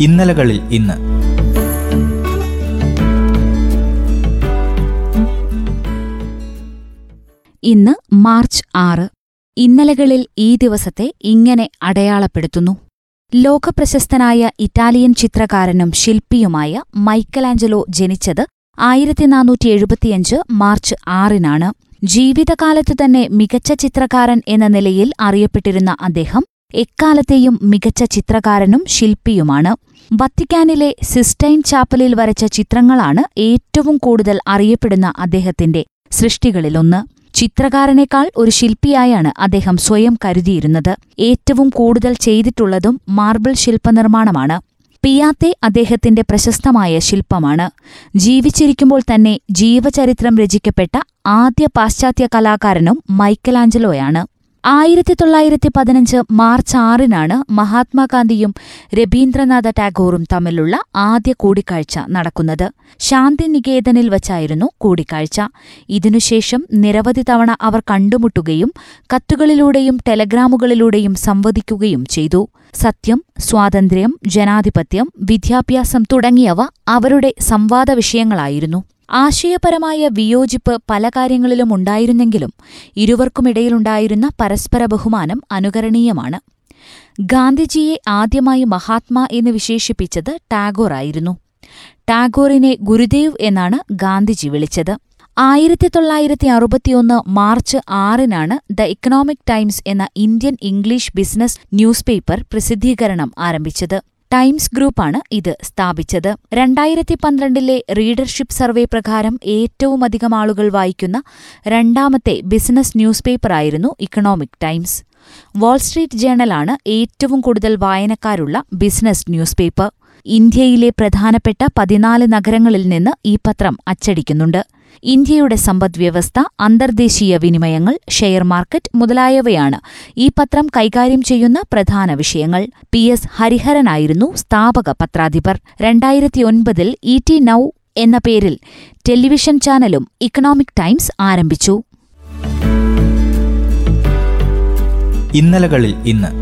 ഇന്നലകളിൽ ഇന്ന്. ഇന്ന് മാർച്ച് ആറ്. ഇന്നലകളിൽ ഈ ദിവസത്തെ ഇങ്ങനെ അടയാളപ്പെടുത്തുന്നു. ലോകപ്രശസ്തനായ ഇറ്റാലിയൻ ചിത്രകാരനും ശില്പിയുമായ മൈക്കലാഞ്ചലോ ജനിച്ചത് ആയിരത്തി നാനൂറ്റി എഴുപത്തിയഞ്ച് മാർച്ച് ആറിനാണ്. ജീവിതകാലത്തു തന്നെ മികച്ച ചിത്രകാരൻ എന്ന നിലയിൽ അറിയപ്പെട്ടിരുന്ന അദ്ദേഹം എക്കാലത്തെയും മികച്ച ചിത്രകാരനും ശില്പിയുമാണ്. വത്തിക്കാനിലെ സിസ്റ്റൈൻ ചാപ്പലിൽ വരച്ച ചിത്രങ്ങളാണ് ഏറ്റവും കൂടുതൽ അറിയപ്പെടുന്ന അദ്ദേഹത്തിന്റെ സൃഷ്ടികളിലൊന്ന്. ചിത്രകാരനേക്കാൾ ഒരു ശില്പിയായാണ് അദ്ദേഹം സ്വയം കരുതിയിരുന്നത്. ഏറ്റവും കൂടുതൽ ചെയ്തിട്ടുള്ളതും മാർബിൾ ശില്പനിർമ്മാണമാണ്. പിയാത്തെ അദ്ദേഹത്തിന്റെ പ്രശസ്തമായ ശില്പമാണ്. ജീവിച്ചിരിക്കുമ്പോൾ തന്നെ ജീവചരിത്രം രചിക്കപ്പെട്ട ആദ്യ പാശ്ചാത്യ കലാകാരനും മൈക്കലാഞ്ചലോയാണ്. ആയിരത്തി തൊള്ളായിരത്തി പതിനഞ്ച് മാർച്ച് ആറിനാണ് മഹാത്മാഗാന്ധിയും രവീന്ദ്രനാഥ ടാഗോറും തമ്മിലുള്ള ആദ്യ കൂടിക്കാഴ്ച നടക്കുന്നത്. ശാന്തിനികേതനിൽ വച്ചായിരുന്നു കൂടിക്കാഴ്ച. ഇതിനുശേഷം നിരവധി തവണ അവർ കണ്ടുമുട്ടുകയും കത്തുകളിലൂടെയും ടെലഗ്രാമുകളിലൂടെയും സംവദിക്കുകയും ചെയ്തു. സത്യം സ്വാതന്ത്ര്യം ജനാധിപത്യം വിദ്യാഭ്യാസം തുടങ്ങിയവ അവരുടെ സംവാദ വിഷയങ്ങളായിരുന്നു. ആശയപരമായ വിയോജിപ്പ് പല കാര്യങ്ങളിലും ഉണ്ടായിരുന്നെങ്കിലും ഇരുവർക്കുമിടയിലുണ്ടായിരുന്ന പരസ്പര ബഹുമാനം അനുകരണീയമാണ്. ഗാന്ധിജിയെ ആദ്യമായി മഹാത്മാ എന്ന് വിശേഷിപ്പിച്ചത് ടാഗോർ ആയിരുന്നു ടാഗോറിനെ ഗുരുദേവ് എന്നാണ് ഗാന്ധിജി വിളിച്ചത്. ആയിരത്തി തൊള്ളായിരത്തി അറുപത്തിയൊന്ന് മാർച്ച് ആറിനാണ് ദ ഇക്കണോമിക് ടൈംസ് എന്ന Indian English business newspaper പ്രസിദ്ധീകരണം ആരംഭിച്ചത്. ടൈംസ് ഗ്രൂപ്പാണ് ഇത് സ്ഥാപിച്ചത്. രണ്ടായിരത്തി പന്ത്രണ്ടിലെ റീഡർഷിപ്പ് സർവേ പ്രകാരം ഏറ്റവുമധികം ആളുകൾ വായിക്കുന്ന രണ്ടാമത്തെ ബിസിനസ് ന്യൂസ് പേപ്പറായിരുന്നു ഇക്കണോമിക് ടൈംസ്. വാൾസ്ട്രീറ്റ് ജേണലാണ് ഏറ്റവും കൂടുതൽ വായനക്കാരുള്ള ബിസിനസ് ന്യൂസ് പേപ്പർ. ഇന്ത്യയിലെ പ്രധാനപ്പെട്ട പതിനാല് നഗരങ്ങളിൽ നിന്ന് ഈ പത്രം അച്ചടിക്കുന്നുണ്ട്. ഇന്ത്യയുടെ സമ്പദ്വ്യവസ്ഥ അന്തർദേശീയ വിനിമയങ്ങൾ ഷെയർ മാർക്കറ്റ് മുതലായവയാണ് ഈ പത്രം കൈകാര്യം ചെയ്യുന്ന പ്രധാന വിഷയങ്ങൾ. പി എസ് ഹരിഹരനായിരുന്നു സ്ഥാപക പത്രാധിപർ. രണ്ടായിരത്തിയൊൻപതിൽ ഇ ടി നൌ എന്ന പേരിൽ ടെലിവിഷൻ ചാനലും ഇക്കണോമിക് ടൈംസ് ആരംഭിച്ചു. ഇന്നലകളിൽ ഇന്ന്